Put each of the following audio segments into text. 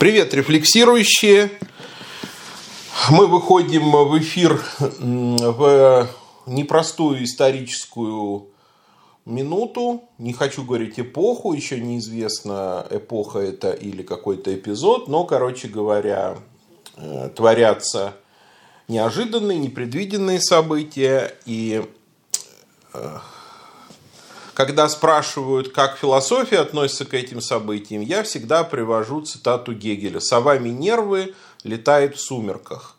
Привет, рефлексирующие. Мы выходим в эфир в непростую историческую минуту. Не хочу говорить эпоху, еще неизвестно, эпоха это или какой-то эпизод, но, короче говоря, э, творятся неожиданные, непредвиденные события. И э, когда спрашивают, как философия относится к этим событиям, я всегда привожу цитату Гегеля. «Сова Минервы летает в сумерках».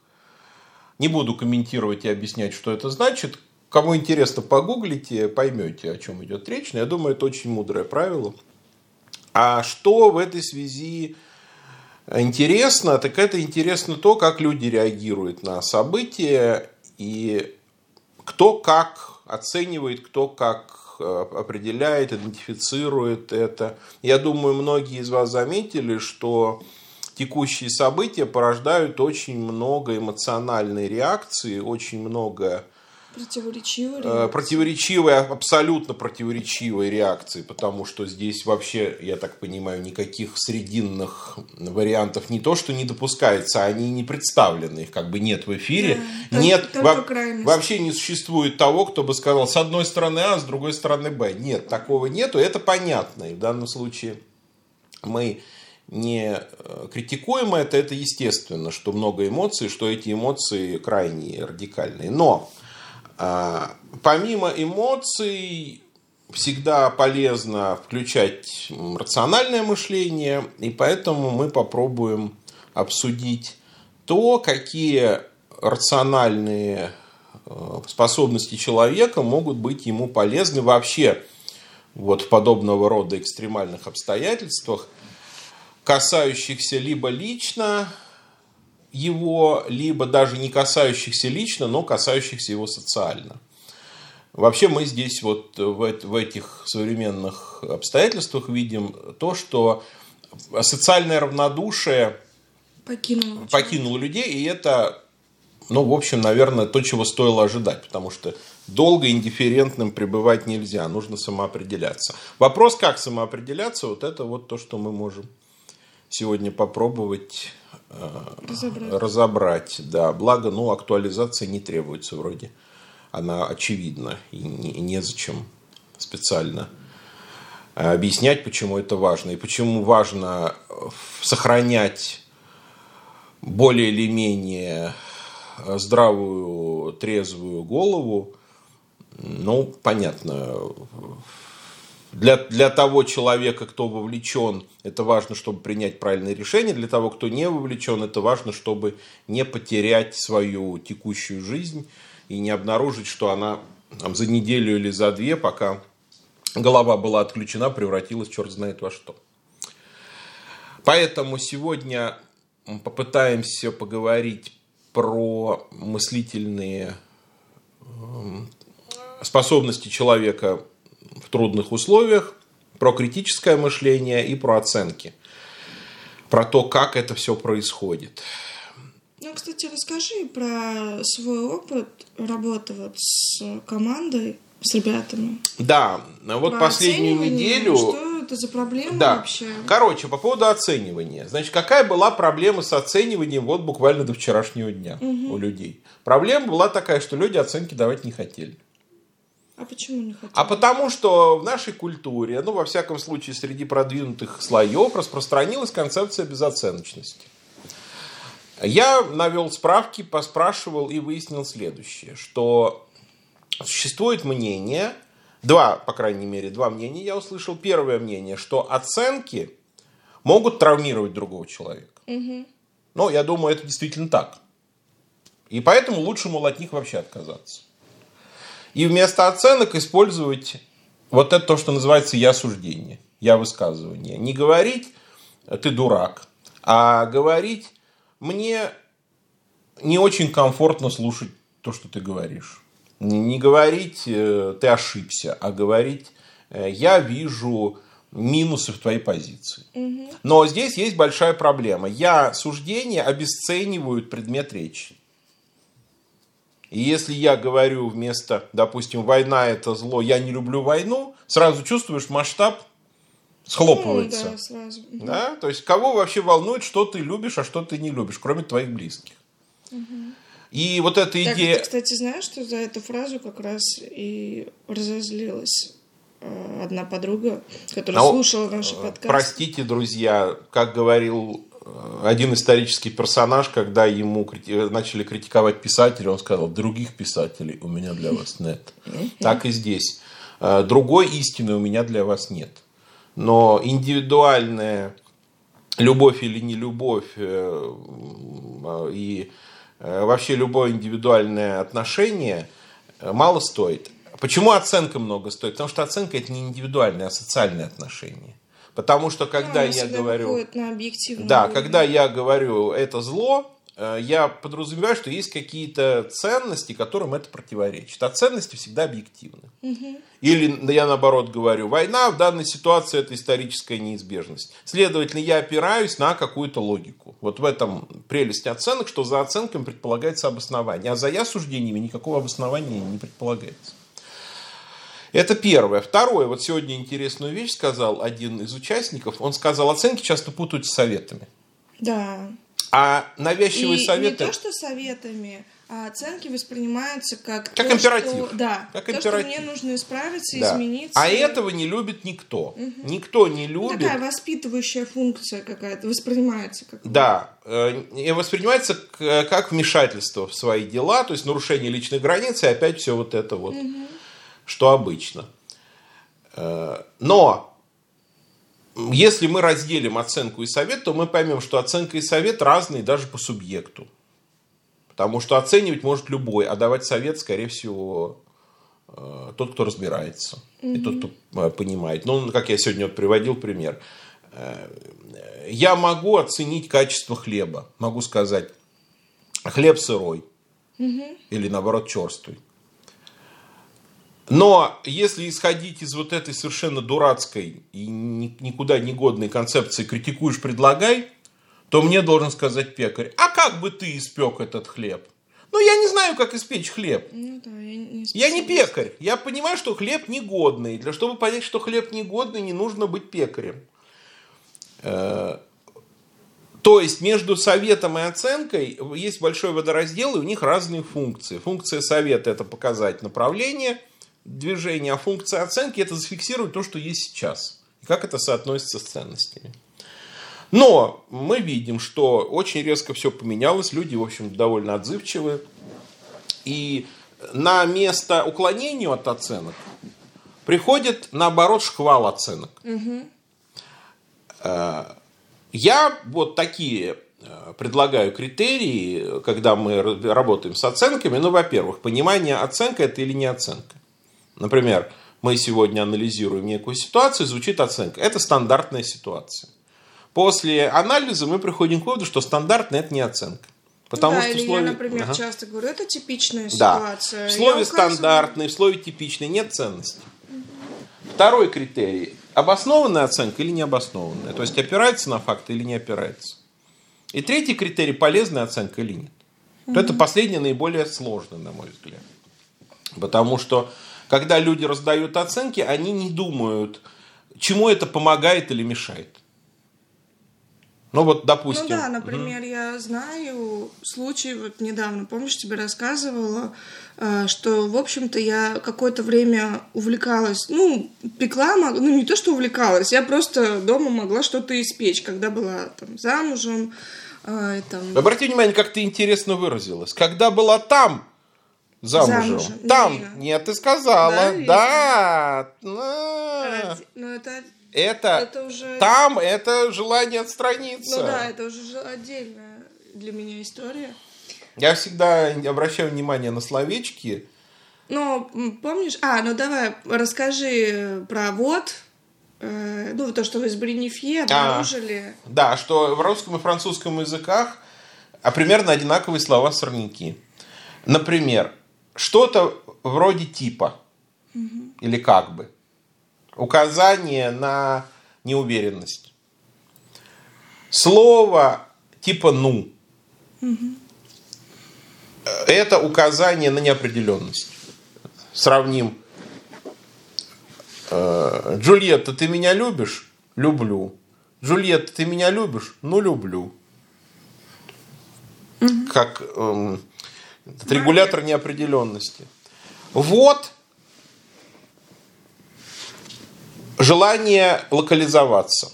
Не буду комментировать и объяснять, что это значит. Кому интересно, погуглите, поймете, о чем идет речь. Но я думаю, это очень мудрое правило. А что в этой связи интересно, так это интересно то, как люди реагируют на события и кто как оценивает, кто как определяет, идентифицирует это. Я думаю, многие из вас заметили, что текущие события порождают очень много эмоциональной реакции, очень много Противоречивые реакции. Противоречивые, абсолютно противоречивые реакции, потому что здесь вообще, я так понимаю, никаких срединных вариантов не то, что не допускается, они не представлены, их как бы нет в эфире. Да, нет, во, вообще не существует того, кто бы сказал с одной стороны А, с другой стороны Б. Нет, такого нету, это понятно. И в данном случае мы не э, критикуем это, это естественно, что много эмоций, что эти эмоции крайне радикальные. Но а, помимо эмоций, всегда полезно включать рациональное мышление, и поэтому мы попробуем обсудить то, какие рациональные э, способности человека могут быть ему полезны вообще вот в подобного рода экстремальных обстоятельствах, касающихся либо лично его, либо даже не касающихся лично, но касающихся его социально. Вообще мы здесь вот в, этих современных обстоятельствах видим то, что социальное равнодушие покинуло, покинуло людей, и это, ну, в общем, наверное, то, чего стоило ожидать, потому что долго индифферентным пребывать нельзя, нужно самоопределяться. Вопрос, как самоопределяться, вот это вот то, что мы можем сегодня попробовать разобрать. разобрать. Да, благо, ну, актуализация не требуется вроде. Она очевидна и не, незачем специально объяснять, почему это важно. И почему важно сохранять более или менее здравую, трезвую голову, ну, понятно, для, для того человека, кто вовлечен, это важно, чтобы принять правильное решение. Для того, кто не вовлечен, это важно, чтобы не потерять свою текущую жизнь и не обнаружить, что она там, за неделю или за две, пока голова была отключена, превратилась черт знает во что. Поэтому сегодня попытаемся поговорить про мыслительные эм, способности человека трудных условиях, про критическое мышление и про оценки. Про то, как это все происходит. Ну, кстати, расскажи про свой опыт работы вот с командой, с ребятами. Да, вот про последнюю неделю... Что это за проблема да. вообще? Короче, по поводу оценивания. Значит, какая была проблема с оцениванием вот буквально до вчерашнего дня угу. у людей? Проблема была такая, что люди оценки давать не хотели. А почему не хотят? А потому что в нашей культуре, ну, во всяком случае, среди продвинутых слоев распространилась концепция безоценочности. Я навел справки, поспрашивал и выяснил следующее, что существует мнение, два, по крайней мере, два мнения я услышал. Первое мнение, что оценки могут травмировать другого человека. Угу. Ну, я думаю, это действительно так. И поэтому лучше, мол, от них вообще отказаться. И вместо оценок использовать вот это то, что называется я суждение, я высказывание. Не говорить ты дурак, а говорить мне не очень комфортно слушать то, что ты говоришь. Не говорить э, ты ошибся, а говорить э, я вижу минусы в твоей позиции. Но здесь есть большая проблема. Я суждение обесценивают предмет речи. И если я говорю вместо, допустим, война это зло, я не люблю войну, сразу чувствуешь масштаб схлопывается. Ну, да, сразу. Да? То есть кого вообще волнует, что ты любишь, а что ты не любишь, кроме твоих близких. И вот эта Так, идея... ты, кстати, знаешь, что за эту фразу как раз и разозлилась э, одна подруга, которая А, слушала наши подкасты. Простите, друзья, как говорил э, один исторический персонаж, когда ему крити- начали критиковать писателей, он сказал, других писателей у меня для вас нет. Так и здесь. Э, Другой истины у меня для вас нет. Но индивидуальная любовь или не любовь э, м, и э, вообще любое индивидуальное отношение э, мало стоит. Почему оценка много стоит? Потому что оценка это не индивидуальное, а социальное отношение. Потому что когда она я говорю... на Да, уровень. когда я говорю это зло, э, я подразумеваю, что есть какие-то ценности, которым это противоречит. А ценности всегда объективны. Или я наоборот говорю, война в данной ситуации это историческая неизбежность. Следовательно, я опираюсь на какую-то логику. Вот в этом прелесть оценок, что за оценками предполагается обоснование, а за я суждениями никакого обоснования не предполагается. Это первое. Второе, вот сегодня интересную вещь сказал один из участников. Он сказал, оценки часто путают с советами. Да. А И навязчивые советы... не то, что советами, а оценки воспринимаются как... Как то, императив. Что, да, Как то, императив. что мне нужно исправиться, Да. измениться. А этого не любит никто. Никто не Ну, любит. Такая воспитывающая функция какая-то воспринимается как... Да, э, и воспринимается как вмешательство в свои дела, то есть нарушение личной границы, и опять все вот это вот, что обычно. Э, Но если мы разделим оценку и совет, то мы поймем, что оценка и совет разные даже по субъекту. Потому что оценивать может любой, а давать совет, скорее всего, э, тот, кто разбирается. И тот, кто э, понимает. Ну, как я сегодня вот приводил пример. Я могу оценить качество хлеба. Могу сказать, хлеб сырой. Или наоборот черствый. Но если исходить из вот этой совершенно дурацкой и ни- никуда не годной концепции «критикуешь, предлагай», то мне должен сказать пекарь, а как бы ты испек этот хлеб? Ну, я не знаю, как испечь хлеб. Ну да, я не Я не пекарь. Я понимаю, что хлеб негодный. Для чтобы понять, что хлеб негодный, не нужно быть пекарем. Э, То есть между советом и оценкой есть большой водораздел, и у них разные функции. Функция совета – это показать направление движения, а функция оценки – это зафиксировать то, что есть сейчас. И как это соотносится с ценностями. Но мы видим, что очень резко все поменялось. Люди, в общем, довольно отзывчивые. И на место уклонению от оценок приходит, наоборот, шквал оценок. Э, Я вот такие э, предлагаю критерии, когда мы работаем с оценками. Ну, во-первых, понимание, оценка это или не оценка. Например, мы сегодня анализируем некую ситуацию, звучит оценка. Это стандартная ситуация. После анализа мы приходим к выводу, что стандартная это не оценка. Потому да, что или слове- я, например, Ага. часто говорю, это типичная Да. ситуация. В Я слове указываю- стандартный, в слове типичный нет ценности. Второй критерий. Обоснованная оценка или необоснованная. То есть опирается на факты или не опирается. И третий критерий. Полезная оценка или нет. Вот Это последнее наиболее сложно, на мой взгляд. Потому что, когда люди раздают оценки, они не думают, чему это помогает или мешает. Ну вот, допустим. Ну да, например, я знаю случай, вот недавно, помнишь, тебе рассказывала, э, что, в общем-то, я какое-то время увлекалась, ну, пекла, ну, не то, что увлекалась, я просто дома могла что-то испечь, когда была там замужем, э, там... Обрати внимание, как ты интересно выразилась. Когда была там замужем, Замужем, там, Ирина. нет, ты сказала, Да, да, ради- Ну, это... это, это уже- там, это желание отстраниться. Ну да, это уже же отдельная для меня история. Я всегда обращаю внимание на словечки. Ну, помнишь? А, ну давай, расскажи про вот. э, ну, то, что вы с Бринифье обнаружили. Да, что в русском и французском языках а примерно одинаковые слова сорняки. Например, что-то вроде типа или как бы. Указание на неуверенность. Слово типа ну. Это указание на неопределенность. Сравним. Э, Джульетта, ты меня любишь? Люблю. Джульетта, ты меня любишь? Ну, люблю. Как эм, этот регулятор неопределенности. Вот желание локализоваться,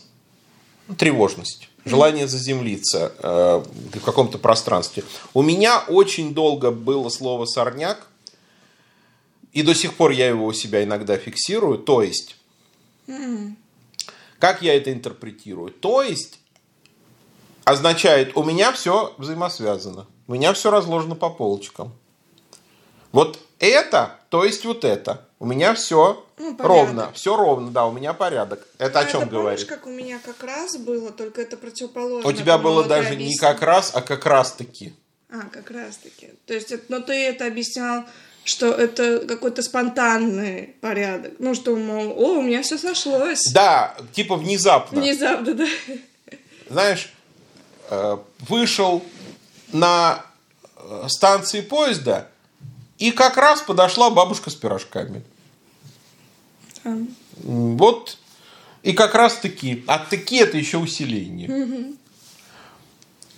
тревожность, желание заземлиться э, в каком-то пространстве. У меня очень долго было слово сорняк, и до сих пор я его у себя иногда фиксирую. То есть, как я это интерпретирую? То есть, означает, у меня все взаимосвязано. У меня все разложено по полочкам. Вот это, то есть вот это. У меня все Ну, порядок. ровно. Все ровно, да, у меня порядок. Это А о чем это говорит? Помнишь, как у меня как раз было, только это противоположно. У тебя было даже не как раз, а как раз таки. А, как раз таки. То есть, это- но ты это объяснял, что это какой-то спонтанный порядок. Ну, что, мол, о, у меня все сошлось. Да, типа внезапно. Внезапно, да. Знаешь, э, вышел на э, станции поезда, и как раз подошла бабушка с пирожками. Там. Вот. И как раз таки, а таки это еще усиление.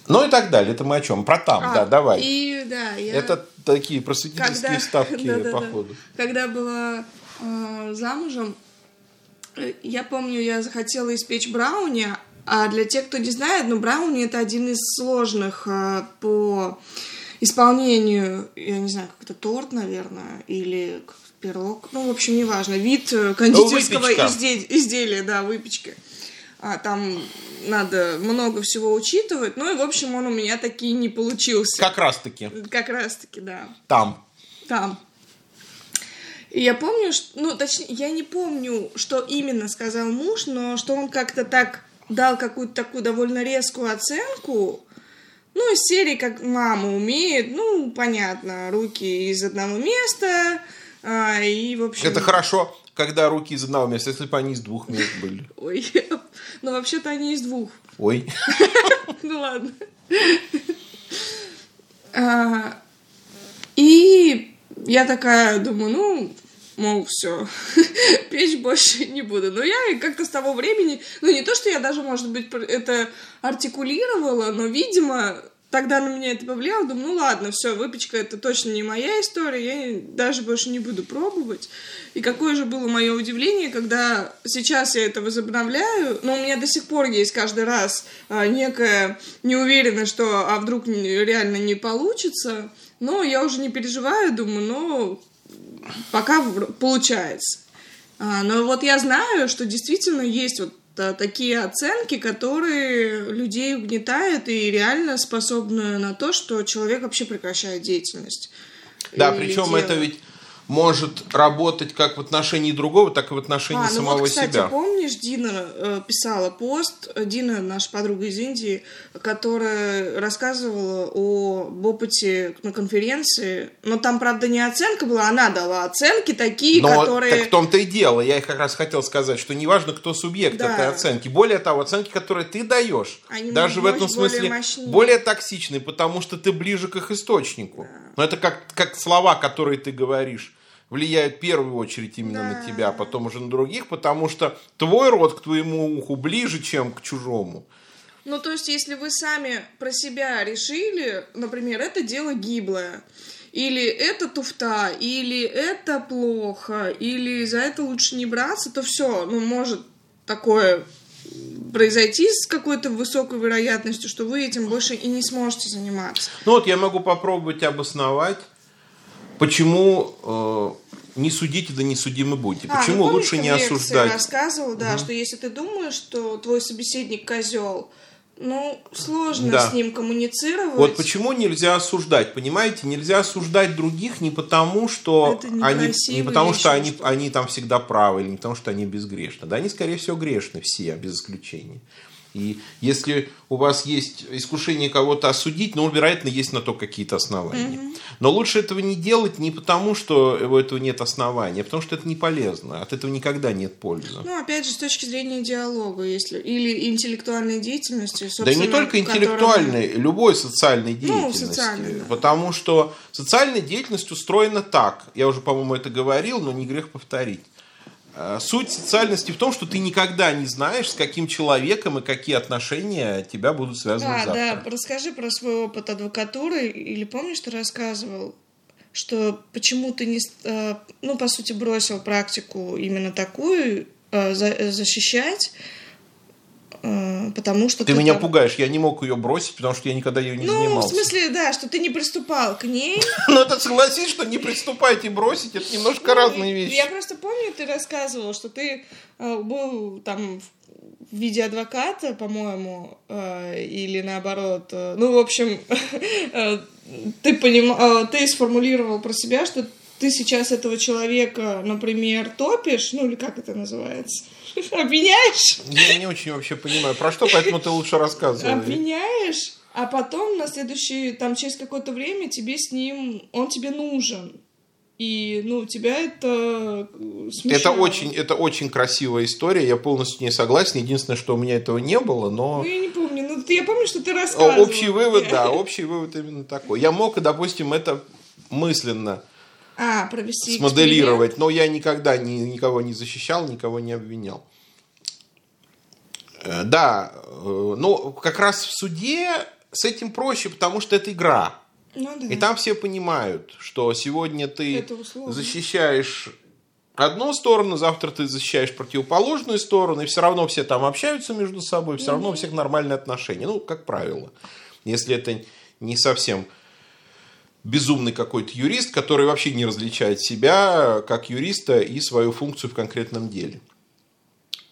Ну и так далее. Это мы о чем? Про там, А, да, давай. И, да, я... Это такие просветительские когда, ставки, Да-да-да. походу. Когда была э, замужем, э, я помню, я захотела испечь брауни, а для тех, кто не знает, ну, брауни это один из сложных э, по исполнению, я не знаю, как это торт, наверное, или пирог, ну, в общем, неважно, вид э, кондитерского выпечка. изде- изделия, да, выпечки. А, там надо много всего учитывать, ну и, в общем, он у меня таки не получился. Как раз таки. Как раз-таки, да. Там. Там. И я помню, что, ну, точнее, я не помню, что именно сказал муж, но что он как-то так дал какую-то такую довольно резкую оценку. Ну, из серии, как мама умеет, ну, понятно, руки из одного места, а, и, в общем... Это хорошо, когда руки из одного места, если бы они из двух мест были. Ой, ну, вообще-то они из двух. Ой. Ну ладно. А, И я такая думаю, ну, мол, все, печь больше не буду. Но я как-то с того времени, ну не то, что я даже, может быть, это артикулировала, но, видимо, тогда на меня это повлияло. Думаю, ну ладно, все, выпечка это точно не моя история, я даже больше не буду пробовать. И какое же было мое удивление, когда сейчас я это возобновляю, но у меня до сих пор есть каждый раз а, некая неуверенность, что а вдруг реально не получится, но я уже не переживаю, думаю, ну, пока получается. А, но вот я знаю, что действительно есть вот а, такие оценки, которые людей угнетают и реально способны на то, что человек вообще прекращает деятельность. Да, причем дело. это ведь может работать как в отношении другого, так и в отношении А, ну самого вот, кстати, себя. помнишь, Дина э, писала пост, Дина, наша подруга из Индии, которая рассказывала о, об опыте на конференции, но там, правда, не оценка была, она дала оценки такие, Но которые... так в том-то и дело. Я как раз хотел сказать, что неважно, кто субъект Да. этой оценки. Более того, оценки, которые ты даешь, Они даже в этом более смысле мощнее. более токсичны, потому что ты ближе к их источнику. Но это как, как слова, которые ты говоришь влияют в первую очередь именно на Да. тебя, а потом уже на других, потому что твой род к твоему уху ближе, чем к чужому. Ну, то есть, если вы сами про себя решили, например, это дело гиблое, или это туфта, или это плохо, или за это лучше не браться, то все, ну, может такое произойти с какой-то высокой вероятностью, что вы этим больше и не сможете заниматься. Ну вот я могу попробовать обосновать, почему э, не судите, да не судимы будете. А, Почему ну, лучше не осуждать. рассказывал, да, что если ты думаешь, что твой собеседник козел, ну, сложно Да. с ним коммуницировать. Вот почему нельзя осуждать, понимаете? Нельзя осуждать других не потому, что они, не потому, что они, что-то. они там всегда правы, или не потому, что они безгрешны. Да, они, скорее всего, грешны все, без исключения. И если у вас есть искушение кого-то осудить, ну, вероятно, есть на то какие-то основания. Но лучше этого не делать не потому, что у этого нет основания, а потому что это не полезно. От этого никогда нет пользы. Ну, опять же, с точки зрения диалога, если или интеллектуальной деятельности, Да не только интеллектуальной, любой социальной Ну, деятельности. социальной, да. Потому что социальная деятельность устроена так. Я уже, по-моему, это говорил, но не грех повторить. Э, суть социальности в том, что ты никогда не знаешь, с каким человеком и какие отношения тебя будут связаны А, завтра. да, расскажи про свой опыт адвокатуры. Или помнишь, ты рассказывал, что почему ты не, э, ну, по сути, бросил практику именно такую э, за- защищать, потому что Ты меня там- пугаешь, я не мог ее бросить, потому что я никогда ее не Ну, занимался. в смысле, да, что ты не приступал к ней. Ну, это согласись, что не приступать и бросить, это немножко разные вещи. Ну, Я просто помню, ты рассказывал, что ты э, был там в виде адвоката, по-моему, э, или наоборот. э, ну, в общем, ты, поним... ты сформулировал про себя, что ты сейчас этого человека, например, топишь, ну или как это называется, обвиняешь, Я не очень вообще понимаю, про что, поэтому ты лучше рассказывай. обвиняешь, а потом на следующий, там через какое-то время тебе с ним, он тебе нужен. И, ну, тебя это э, смешало. Это очень, это очень красивая история, я полностью с ней согласен. Единственное, что у меня этого не было, но Ну, я не помню. Ну, я помню, что ты рассказывал. общий вывод, да, общий вывод именно такой. Я мог, допустим, это мысленно А, провести смоделировать, но я никогда ни- никого не защищал, никого не обвинял. Э, Да, э, но как раз в суде с этим проще, потому что это игра. Ну да. И там все понимают, что сегодня ты защищаешь одну сторону, завтра ты защищаешь противоположную сторону, и все равно все там общаются между собой, все равно у всех нормальные отношения. Ну, как правило. Если это не совсем безумный какой-то юрист, который вообще не различает себя как юриста и свою функцию в конкретном деле.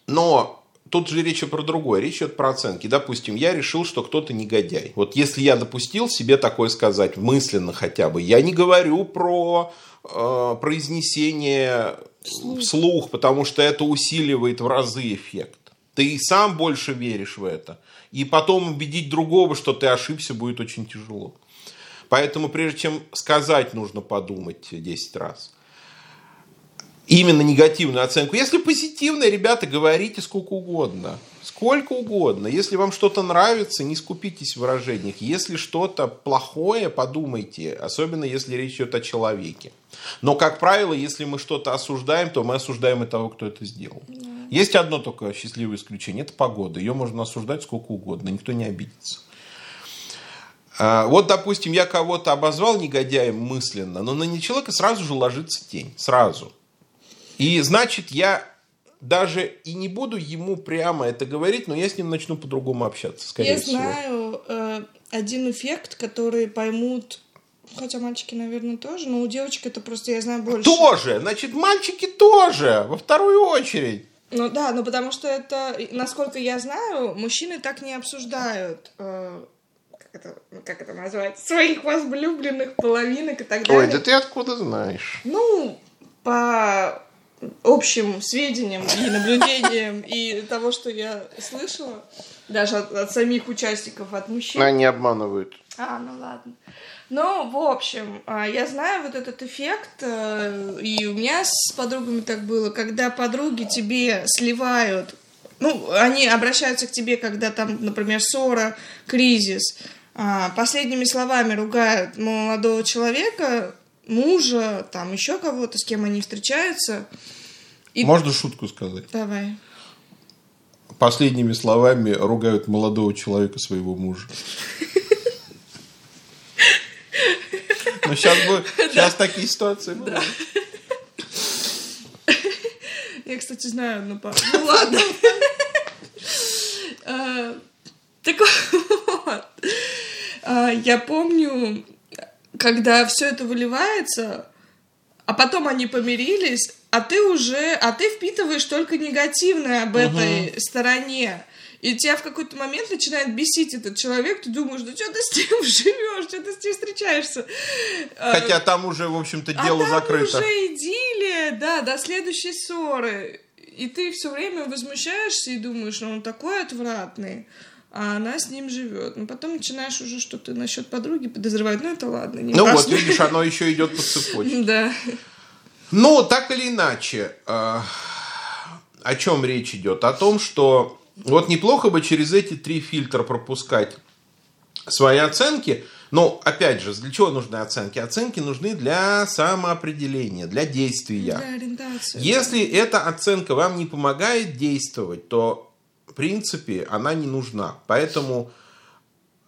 Но тут же речь про другое, речь идет про оценки. Допустим, я решил, что кто-то негодяй. Вот если я допустил себе такое сказать, мысленно хотя бы, я не говорю про э, произнесение Вслух. вслух, потому что это усиливает в разы эффект. Ты и сам больше веришь в это. И потом убедить другого, что ты ошибся, будет очень тяжело. Поэтому прежде чем сказать, нужно подумать 10 раз. Именно негативную оценку. Если позитивная, ребята, говорите сколько угодно. Сколько угодно. Если вам что-то нравится, не скупитесь в выражениях. Если что-то плохое, подумайте. Особенно если речь идет о человеке. Но, как правило, если мы что-то осуждаем, то мы осуждаем и того, кто это сделал. Есть одно только счастливое исключение. Это погода. Ее можно осуждать сколько угодно. Никто не обидится. А, Вот, допустим, я кого-то обозвал негодяем мысленно, но на человека сразу же ложится тень. Сразу. И значит, я даже и не буду ему прямо это говорить, но я с ним начну по-другому общаться, скорее Я всего. знаю э, один эффект, который поймут, хотя мальчики, наверное, тоже, но у девочек это просто я знаю больше. Тоже, значит, мальчики тоже, во вторую очередь. Ну да, ну потому что это, насколько я знаю, мужчины так не обсуждают. э, это, как это назвать? Своих возлюбленных половинок и так далее. Ой, да ты откуда знаешь? Ну, по общим сведениям и наблюдениям и того, что я слышала, даже от, от самих участников, от мужчин. Они обманывают. А, ну ладно. Ну, в общем, а, я знаю вот этот эффект, э, и у меня с подругами так было, когда подруги тебе сливают, ну, они обращаются к тебе, когда там, например, ссора, кризис, последними словами ругают молодого человека, мужа, там еще кого-то, с кем они встречаются. И- Можно шутку сказать? Давай. Последними словами ругают молодого человека своего мужа. Но сейчас, будет, сейчас такие ситуации. Я, кстати, знаю одну пару. Ну ладно. А, Так вот. А, Я помню, когда все это выливается, а потом они помирились, а ты уже, а ты впитываешь только негативное об этой стороне. И тебя в какой-то момент начинает бесить этот человек, ты думаешь, да что ты с ним живешь, что ты с ним встречаешься. А, Хотя там уже, в общем-то, а дело там закрыто. уже идиллия, да, до следующей ссоры. И ты все время возмущаешься и думаешь, ну он такой отвратный, а она с ним живет. Но потом начинаешь уже что-то насчет подруги подозревать. Ну это ладно, не Ну вот, важно. видишь, оно еще идет по цепочке. Да. Ну, так или иначе, э, о чем речь идет? О том, что вот неплохо бы через эти три фильтра пропускать свои оценки, Но, опять же, для чего нужны оценки? Оценки нужны для самоопределения, для действия. Для ориентации. Если эта оценка вам не помогает действовать, то, принципе, она не нужна. Поэтому,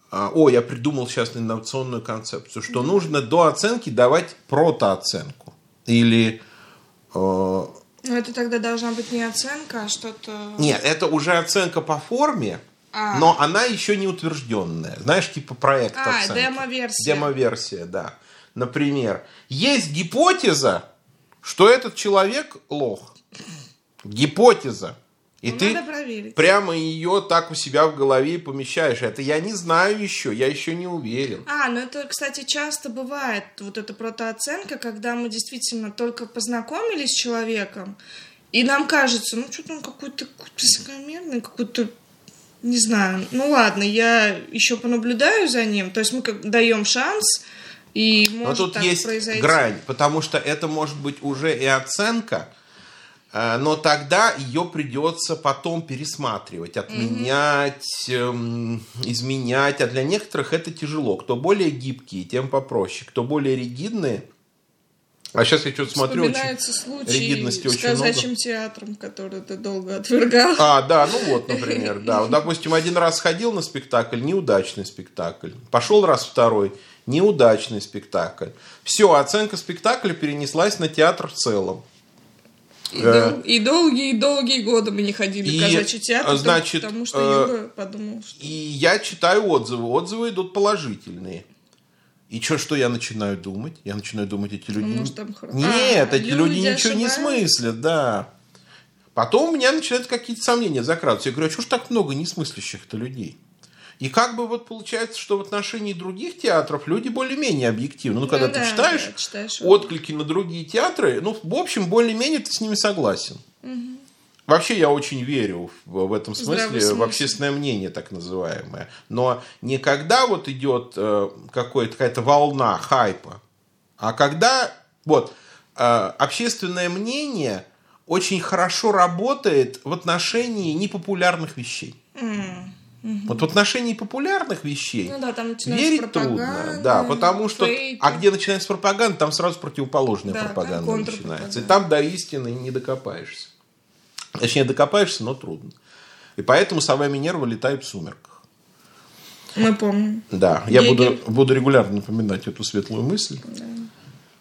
а, о, я придумал сейчас инновационную концепцию, что нужно до оценки давать протооценку. Или э, Но это тогда должна быть не оценка, а что-то... нет, это уже оценка по форме, А. но она еще не утвержденная. Знаешь, типа проект А, оценки. демо-версия. Демо-версия, да. Например, есть гипотеза, что этот человек лох. Гипотеза. И Ну, ты проверить. прямо ее так у себя в голове помещаешь. Это я не знаю еще, я еще не уверен. А, ну это, кстати, часто бывает, вот эта протооценка, когда мы действительно только познакомились с человеком, и нам кажется, ну что-то он какой-то какой-то высокомерный, какой-то, не знаю, ну ладно, я еще понаблюдаю за ним, то есть мы как даем шанс, и Но может тут так есть произойти. грань, потому что это может быть уже и оценка, но тогда ее придется потом пересматривать, отменять, эм, изменять. А для некоторых это тяжело. Кто более гибкие, тем попроще. Кто более ригидные, а сейчас я что-то смотрю, очень- случай ригидности с очень казачьим театром, который ты долго отвергал. А, да, ну вот, например, да. Допустим, один раз сходил на спектакль, неудачный спектакль. Пошел раз второй, неудачный спектакль. Все, оценка спектакля перенеслась на театр в целом. И, дол- и долгие-долгие годы мы не ходили и, в казачий театр, значит, потому что э, Юра подумал, что... И я читаю отзывы. Отзывы идут положительные. И что, что я начинаю думать? Я начинаю думать, эти люди... Может, там Нет, А, эти люди, люди ничего не смыслят, да. Потом у меня начинают какие-то сомнения закрадываться. Я говорю, а что ж так много несмыслящих-то людей? И как бы вот получается, что в отношении других театров люди более-менее объективны. Ну, когда Ну ты да, читаешь, да, читаешь отклики на другие театры, ну, в общем, более-менее ты с ними согласен. Вообще я очень верю в, в этом Здравый смысле в общественное мнение, так называемое. Но не когда вот идет э, какая-то волна хайпа, а когда вот э, общественное мнение очень хорошо работает в отношении непопулярных вещей. Вот в отношении популярных вещей Ну да, там верить трудно. Да, потому что... фейки. А где начинается пропаганда, там сразу противоположная Да, пропаганда начинается. И там до истины не докопаешься. Точнее, докопаешься, но трудно. И поэтому сова Минерва летает в сумерках. Мы помним. Да, я буду, Гегель. буду регулярно напоминать эту светлую мысль.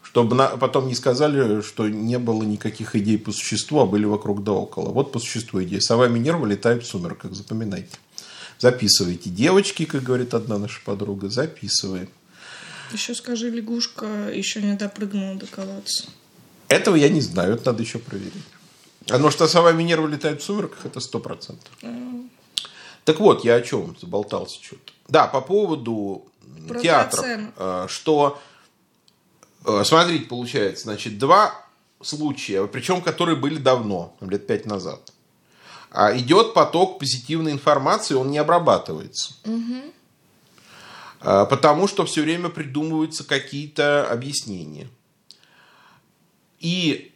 Чтобы на- потом не сказали, что не было никаких идей по существу, а были вокруг да около. Вот по существу идеи. Сова Минерва летает в сумерках. Запоминайте. Записывайте. Девочки, как говорит одна наша подруга, записываем. Еще скажи, лягушка еще не допрыгнула до колодца. Этого я не знаю, это надо еще проверить. А но что сова Минерва летает в сумерках, это сто процентов. Так вот, я о чем заболтался что-то. Да, по поводу Про театров. оценок. э, Что, э, смотрите, получается, значит, два случая, причем которые были давно, лет пять назад. А идет поток позитивной информации, он не обрабатывается. А, Потому что все время придумываются какие-то объяснения. И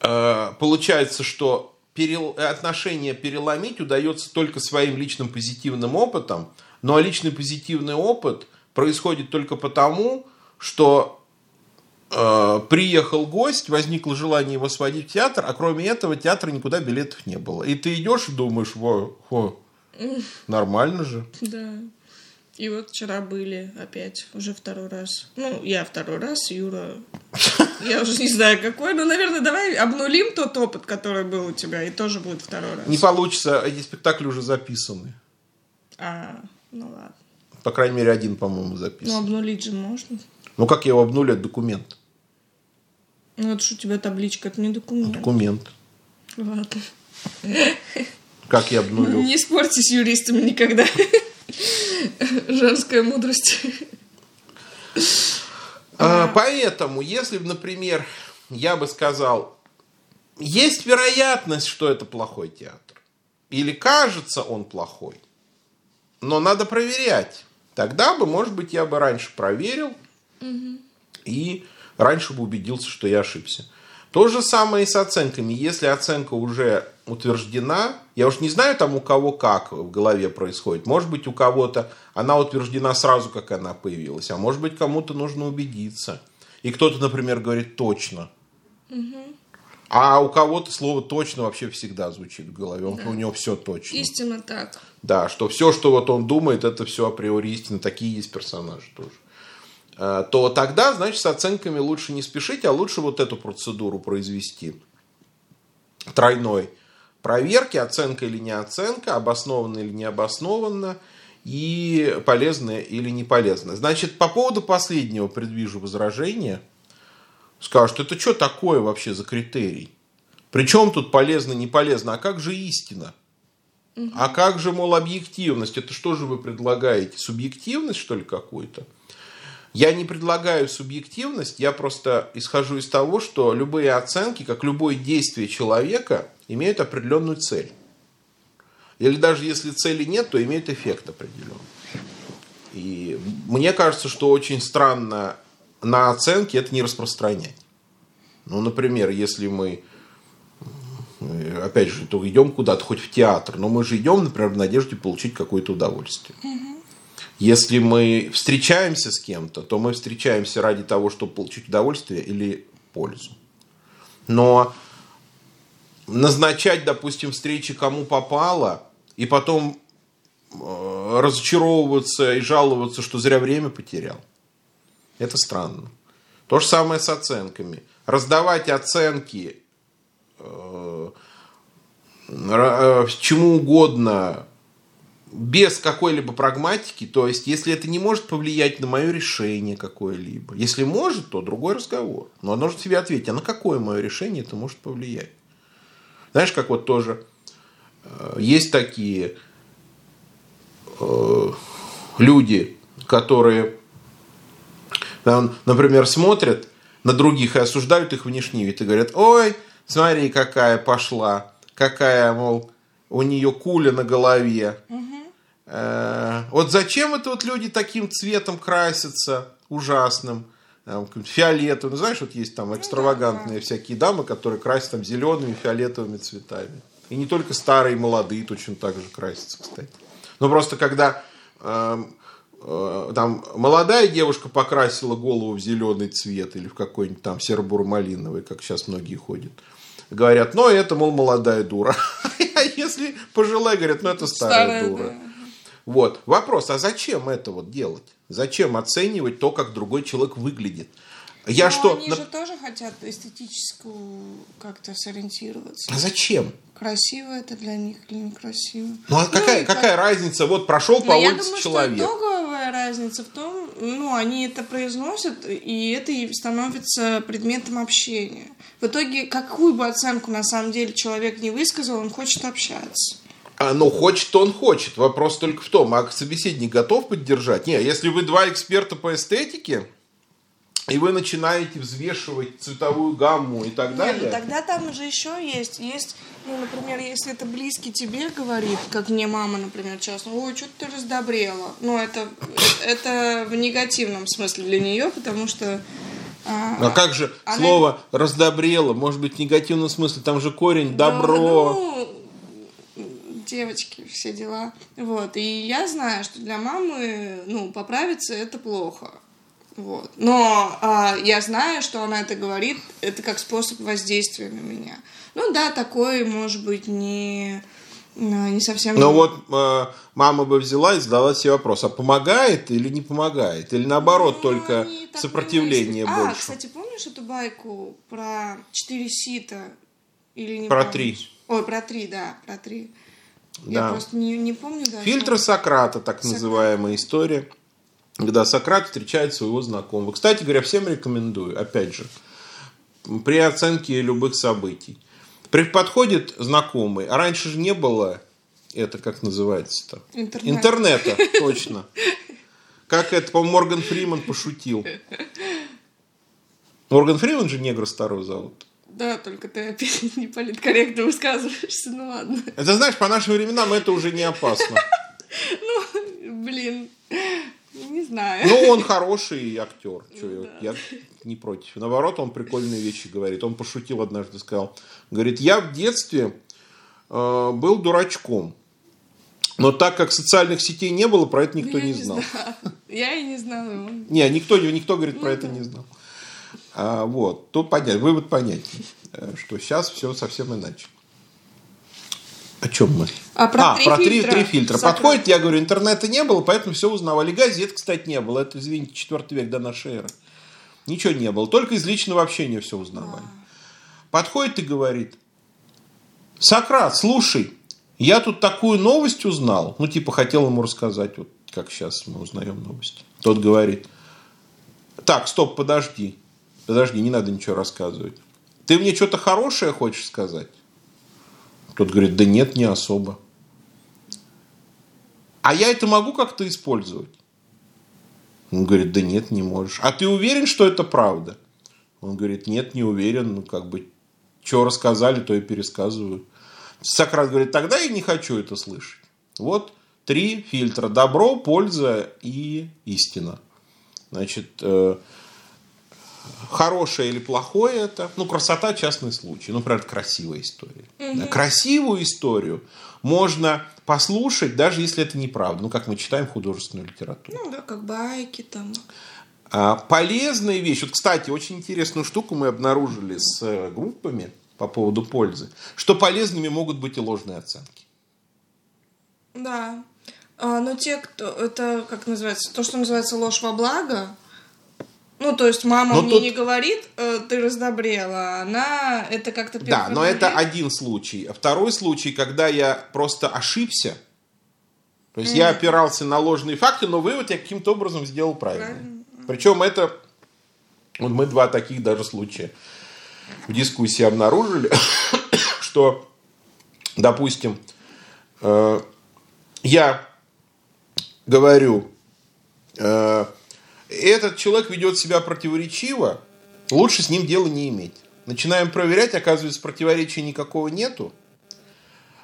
э, получается, что перел- отношения переломить удается только своим личным позитивным опытом, но личный позитивный опыт происходит только потому, что приехал гость, возникло желание его сводить в театр, а кроме этого театра никуда билетов не было. И ты идешь и думаешь, во, во, нормально же. Да. И вот вчера были опять, уже второй раз. Ну, я второй раз, Юра... Я уже не знаю, какой. Ну, наверное, давай обнулим тот опыт, который был у тебя, и тоже будет второй раз. Не получится, эти спектакли уже записаны. А, ну ладно. По крайней мере, один, по-моему, Ну, записан. обнулить же можно. Ну, как я его обнулю, это документ. Ну, это ж у тебя табличка, это не документ. Документ. Ладно. Как я обнулю? Не спорьте с юристами никогда. Женская мудрость. А, Поэтому, если, бы, например, я бы сказал, есть вероятность, что это плохой театр, или кажется он плохой, но надо проверять, тогда бы, может быть, я бы раньше проверил и раньше бы убедился, что я ошибся. То же самое и с оценками. Если оценка уже утверждена, я уж не знаю там у кого как в голове происходит, может быть у кого-то она утверждена сразу, как она появилась, а может быть кому-то нужно убедиться. И кто-то, например, говорит точно. А у кого-то слово точно вообще всегда звучит в голове. Он, Да. У него все точно. Истинно так. Да, что все, что вот он думает, это все априори истина. Такие есть персонажи тоже. Э, То тогда, значит, с оценками лучше не спешить, а лучше вот эту процедуру произвести. Тройной проверки, оценка или не оценка, обоснованно или не обоснованно, и полезно или не полезно. Значит, по поводу последнего предвижу возражение. Скажут, это что такое вообще за критерий? Причем тут полезно, не полезно? А как же истина? А как же, мол, объективность? Это что же вы предлагаете? Субъективность, что ли, какую-то? Я не предлагаю субъективность, я просто исхожу из того, что любые оценки, как любое действие человека, имеют определенную цель. Или даже если цели нет, то имеют эффект определенный. И мне кажется, что очень странно на оценки это не распространять. Ну, например, если мы э, опять же, то идем куда-то, хоть в театр, но мы же идем, например, в надежде получить какое-то удовольствие. Если мы встречаемся с кем-то, то мы встречаемся ради того, чтобы получить удовольствие или пользу. Но назначать, допустим, встречи кому попало, и потом э, разочаровываться и жаловаться, что зря время потерял, это странно. То же самое с оценками. Раздавать оценки э, э, чему угодно без какой-либо прагматики, то есть если это не может повлиять на мое решение какое-либо. Если может, то другой разговор. Но оно же себе ответить, а на какое мое решение это может повлиять? Знаешь, как вот тоже э, есть такие э, люди, которые, там, например, смотрят на других и осуждают их внешний вид и говорят, ой, смотри, какая пошла, какая, мол, у нее куля на голове. Э, Вот зачем это вот люди таким цветом красятся ужасным, каким-то фиолетовым. Ну, знаешь, вот есть там экстравагантные всякие дамы, которые красят там зелеными, фиолетовыми цветами. И не только старые, и молодые точно так же красятся, кстати. Но просто когда эм, э, там молодая девушка покрасила голову в зеленый цвет или в какой-нибудь там серо-буро-малиновый, как сейчас многие ходят, говорят, ну это, мол, молодая дура. А если пожилая, говорят, ну это старая, Старая, дура. да. Вот. Вопрос, а зачем это вот делать? Зачем оценивать то, как другой человек выглядит? Я Но что... они на- же тоже хотят эстетическую как-то сориентироваться. А зачем? Красиво это для них или некрасиво. Ну а какая, и как- какая разница? Вот прошел по Но я улице думаю, человек. что итоговая разница в том, ну, они это произносят, и это и становится предметом общения. В итоге, какую бы оценку на самом деле человек не высказал, он хочет общаться. А, ну, хочет, он хочет. Вопрос только в том, а собеседник готов поддержать? Не, если вы два эксперта по эстетике, и вы начинаете взвешивать цветовую гамму и так Не, далее. ну тогда там же еще есть. Есть, ну, например, если это близкий тебе говорит, как мне мама, например, часто, ой, что ты раздобрела. Ну, это, это в негативном смысле для нее, потому что... а, А как же Она- слово раздобрело? Может быть, в негативном смысле, там же корень добро. Ну, девочки, все дела. Вот. И я знаю, что для мамы, ну, поправиться это плохо. Вот. Но а, я знаю, что она это говорит, это как способ воздействия на меня. Ну да, такой, может быть, не, а, не совсем... Но вот э, мама бы взяла и задала себе вопрос, а помогает или не помогает? Или наоборот, Ну, только сопротивление мыслят. А, больше? кстати, помнишь эту байку про четыре сита? Или не Про помнишь? три. Ой, про три, да, про три. Я Да. просто не, не помню даже. Фильтр Сократа, так Сократ. называемая история, когда Сократ встречает своего знакомого. Кстати говоря, всем рекомендую, опять же, при оценке любых событий. При подходит знакомый, а раньше же не было, это как называется-то? Интернет. Интернета, точно. Как это, по-моему, Морган Фриман пошутил. Морган Фриман же негра старого зовут. Да, только ты опять не политкорректно высказываешься, ну ладно. Это знаешь, по нашим временам это уже не опасно. Ну, блин, не знаю. Ну, он хороший актер. Чё, я, я не против. Наоборот, он прикольные вещи говорит. Он пошутил однажды, сказал. Говорит, я в детстве э, был дурачком. Но так как социальных сетей не было, про это никто Я не знал. Я и не знала. он- Не, никто, никто говорит, про Ну это да. не знал. А, вот, тут понятно, вывод понятен, э, что сейчас все совсем иначе. О чем мы? А про три про три, фильтра. три фильтра. Сократ. Подходит, я говорю, интернета не было, поэтому все узнавали. Газет, кстати, не было. Это, извините, четвертый век до нашей эры. Ничего не было. Только из личного общения все узнавали. Подходит и говорит, Сократ, слушай, я тут такую новость узнал. Ну, типа, хотел ему рассказать, вот как сейчас мы узнаем новости. Тот говорит, так, стоп, подожди. Подожди, не надо ничего рассказывать. Ты мне что-то хорошее хочешь сказать? Тот говорит, да нет, не особо. А я это могу как-то использовать? Он говорит, да нет, не можешь. А ты уверен, что это правда? Он говорит, нет, не уверен. Ну, как бы, что рассказали, то и пересказываю. Сократ говорит, тогда я не хочу это слышать. Вот три фильтра. Добро, польза и истина. Значит, э, хорошее или плохое это, ну, красота – частный случай. Ну, например, красивая история. Да, красивую историю можно послушать, даже если это неправда. Ну, как мы читаем художественную литературу. Ну да, как байки там. А, полезная вещь. Вот, кстати, очень интересную штуку мы обнаружили с э, группами по поводу пользы, что полезными могут быть и ложные оценки. Да. А, но те, кто... Это, как называется? То, что называется ложь во благо. Ну, то есть мама Но мне тут- не говорит, э, ты раздобрела. Она это как-то Да, но это один случай. А второй случай, когда я просто ошибся. То есть я опирался на ложные факты, но вывод я каким-то образом сделал. Правильно. Причем это... Вот мы два таких даже случая в дискуссии обнаружили, что, допустим, э, я говорю, э, этот человек ведет себя противоречиво, лучше с ним дела не иметь. Начинаем проверять, оказывается, противоречия никакого нету.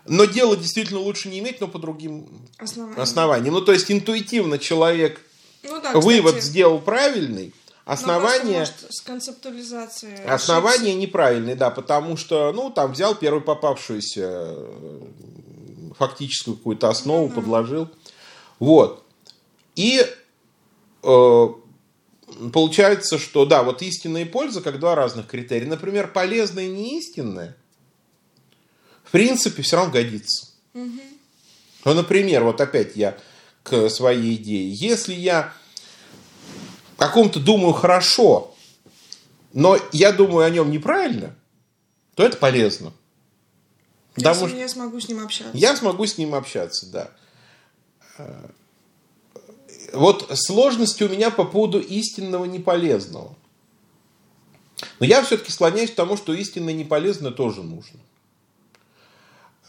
Но дело действительно лучше не иметь, но по другим Основание. основаниям. Ну, то есть интуитивно человек Ну да, вывод кстати. сделал правильный, Но основание, может, с концептуализацией основание неправильное, да, потому что, ну, там взял первую попавшуюся э, фактическую какую-то основу, подложил. Вот. И получается, что, да, вот истинная и польза, как два разных критерия. Например, полезное и неистинное, в принципе, все равно годится. Ну, например, вот опять я к своей идее. Если я о каком-то думаю хорошо, но я думаю о нем неправильно, то это полезно. Если Потому я смогу с ним общаться. я смогу с ним общаться, да. Вот сложности у меня по поводу истинного неполезного. Но я все-таки склоняюсь к тому, что истинное неполезное тоже нужно.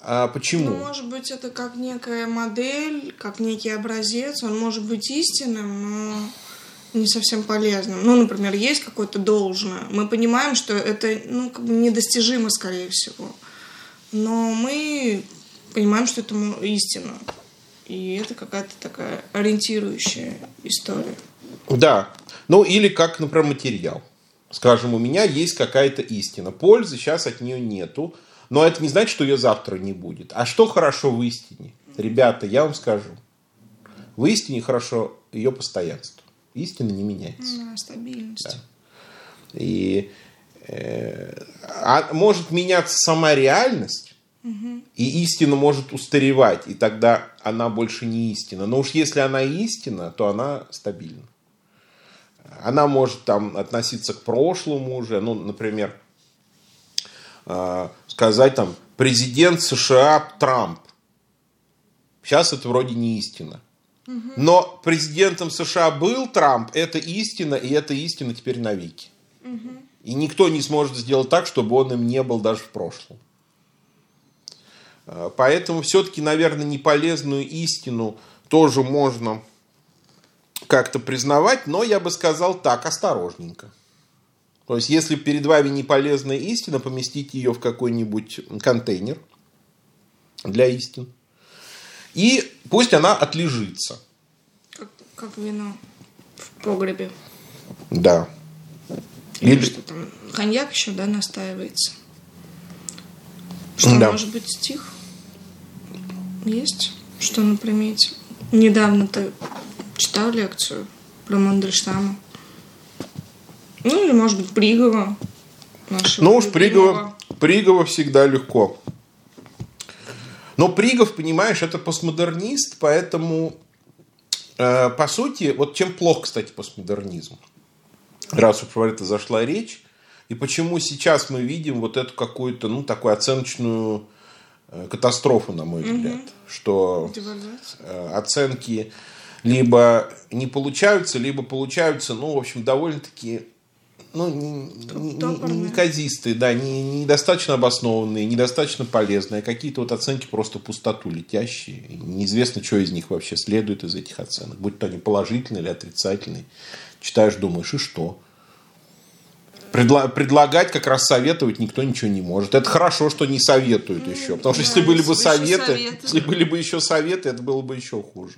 А почему? Ну, может быть, это как некая модель, как некий образец. Он может быть истинным, но не совсем полезным. Ну, например, есть какое-то должное. Мы понимаем, что это ну, как бы недостижимо, скорее всего. Но мы понимаем, что это истина. И это какая-то такая ориентирующая история. Да. Ну, или как, например, материал. Скажем, у меня есть какая-то истина. Пользы сейчас от нее нету. Но это не значит, что ее завтра не будет. А что хорошо в истине? Ребята, я вам скажу. В истине хорошо ее постоянство. Истина не меняется. Да, стабильность. И э, а может меняться сама реальность, и истина может устаревать, и тогда она больше не истина. Но уж если она истина, то она стабильна. Она может там относиться к прошлому уже, ну, например, э, сказать там президент США Трамп. Сейчас это вроде не истина. Но президентом США был Трамп, это истина, и эта истина теперь навеки. И никто не сможет сделать так, чтобы он им не был даже в прошлом. А, Поэтому все-таки, наверное, неполезную истину тоже можно как-то признавать, но я бы сказал так, осторожненько. То есть, если перед вами неполезная истина, поместите ее в какой-нибудь контейнер для истин. И пусть она отлежится. Как, как вино в погребе. Да. Или, Или- что там, коньяк еще, да, настаивается. Что Да. может быть стих? Есть, что на примете. Недавно ты читал лекцию про Мандельштама. Ну, или, может быть, Пригова. Ну уж Пригова, Пригова всегда легко. Но Пригов, понимаешь, это постмодернист, поэтому, э, по сути, вот чем плох, кстати, постмодернизм, раз уж про это зашла речь, и почему сейчас мы видим вот эту какую-то, ну, такую оценочную катастрофу, на мой взгляд, угу. что э, оценки либо не получаются, либо получаются, ну, в общем, довольно-таки ну, неказистые, да, не, недостаточно обоснованные, недостаточно полезные, а какие-то вот оценки просто пустоту летящие. Неизвестно, что из них вообще следует из этих оценок. Будь то они положительные или отрицательные. Читаешь, думаешь, и что? Предла- предлагать, как раз советовать никто ничего не может. Это хорошо, что не советуют еще. Потому что да, если были бы советы, советы, если были бы еще советы, это было бы еще хуже.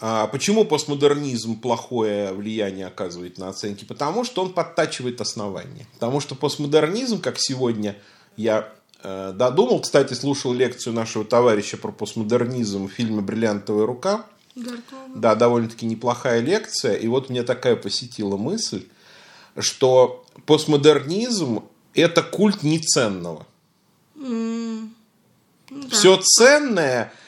А почему постмодернизм плохое влияние оказывает на оценки? Потому что он подтачивает основания. Потому что постмодернизм, как сегодня я э, додумал, кстати, слушал лекцию нашего товарища про постмодернизм в фильме «Бриллиантовая рука». Даркова. Да, довольно-таки неплохая лекция. И вот мне такая посетила мысль, что постмодернизм – это культ неценного. Mm. Да. Все ценное –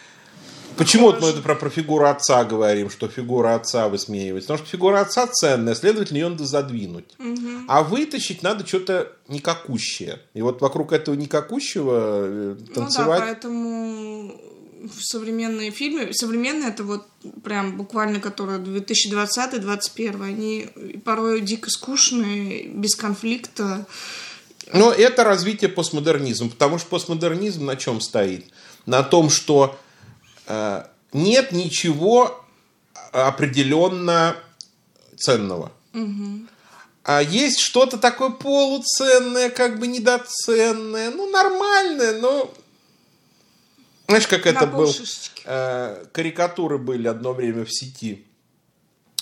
Почему вот мы это про, про фигуру отца говорим, что фигура отца высмеивается? Потому что фигура отца ценная, следовательно, ее надо задвинуть. Угу. А вытащить надо что-то никакущее. И вот вокруг этого никакущего танцевать... Э, ну да, поэтому в современные фильмы, современные это вот прям буквально, которые 2020-2021, они порой дико скучные, без конфликта. Но это развитие постмодернизма, потому что постмодернизм на чем стоит? На том, что Э, нет ничего определенно ценного. Угу. А есть что-то такое полуценное, как бы недоценное, ну, нормальное, но... Знаешь, как это был? Э, карикатуры были одно время в сети.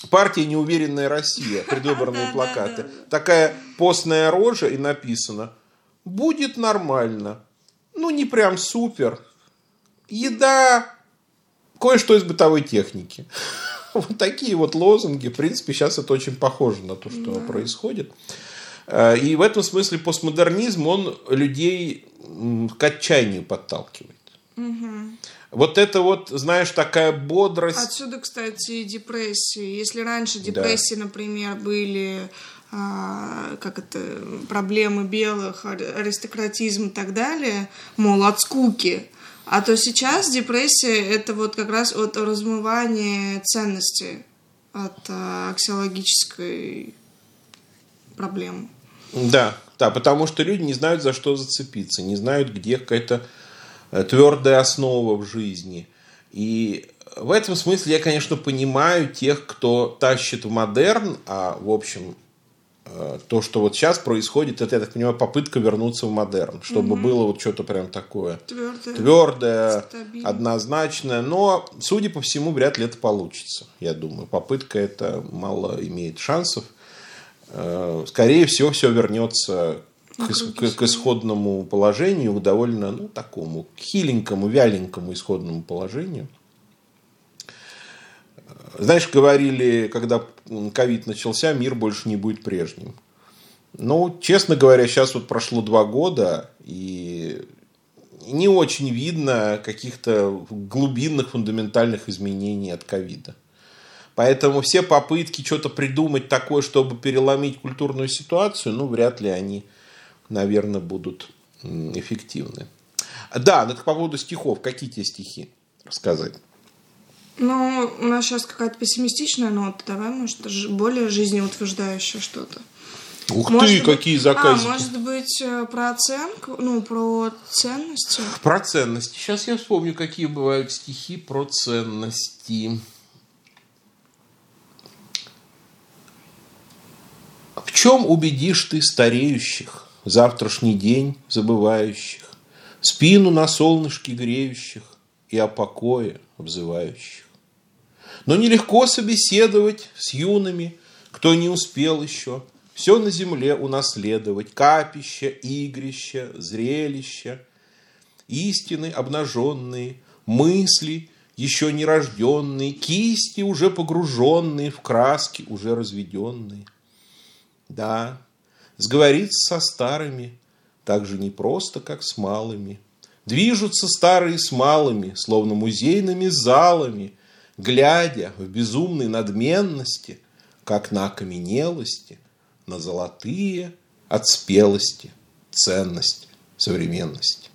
Партия «Неуверенная Россия», предвыборные плакаты. Такая постная рожа и написано «Будет нормально». Ну, не прям супер. Еда, кое-что из бытовой техники. Вот такие вот лозунги. В принципе, сейчас это очень похоже на то, что да. происходит. Э, и в этом смысле постмодернизм, он людей к отчаянию подталкивает. Угу. Вот это вот, знаешь, такая бодрость. Отсюда, кстати, депрессии. Если раньше депрессии, да. например, были а, как это, проблемы белых, аристократизм и так далее, мол, от скуки, а то сейчас депрессия – это вот как раз от размывания ценности от а, аксиологической проблемы. Да, да, потому что люди не знают, за что зацепиться, не знают, где какая-то твердая основа в жизни. И в этом смысле я, конечно, понимаю тех, кто тащит в модерн, а, в общем, Э, то, что вот сейчас происходит, это, я так понимаю, попытка вернуться в модерн, чтобы угу. было вот что-то прям такое твердое, твердое однозначное. Но, судя по всему, вряд ли это получится, я думаю. Попытка это мало имеет шансов. Э, скорее всего, все вернется к, к, исходному положению, довольно, ну, такому хиленькому, вяленькому исходному положению. Знаешь, говорили, когда ковид начался, мир больше не будет прежним. Ну, честно говоря, сейчас вот прошло два года, и не очень видно каких-то глубинных фундаментальных изменений от ковида. Поэтому все попытки что-то придумать такое, чтобы переломить культурную ситуацию, ну, вряд ли они, наверное, будут эффективны. Да, это по поводу стихов. Какие тебе стихи рассказать? Ну, у нас сейчас какая-то пессимистичная нота. Давай, может, более жизнеутверждающее что-то. Ух может ты, быть, какие заказы. А, может быть, э, про оценку, ну, про ценности? Про ценности. Сейчас я вспомню, какие бывают стихи про ценности. В чем убедишь ты стареющих, завтрашний день забывающих, спину на солнышке греющих и о покое взывающих? Но нелегко собеседовать с юными, кто не успел еще. Все на земле унаследовать, капище, игрище, зрелище. истины обнаженные, мысли еще не рожденные, кисти уже погруженные в краски, уже разведенные. Да, сговориться со старыми так же непросто, как с малыми. Движутся старые с малыми, словно музейными залами, глядя в безумной надменности, как на окаменелости, на золотые от спелости ценности современности.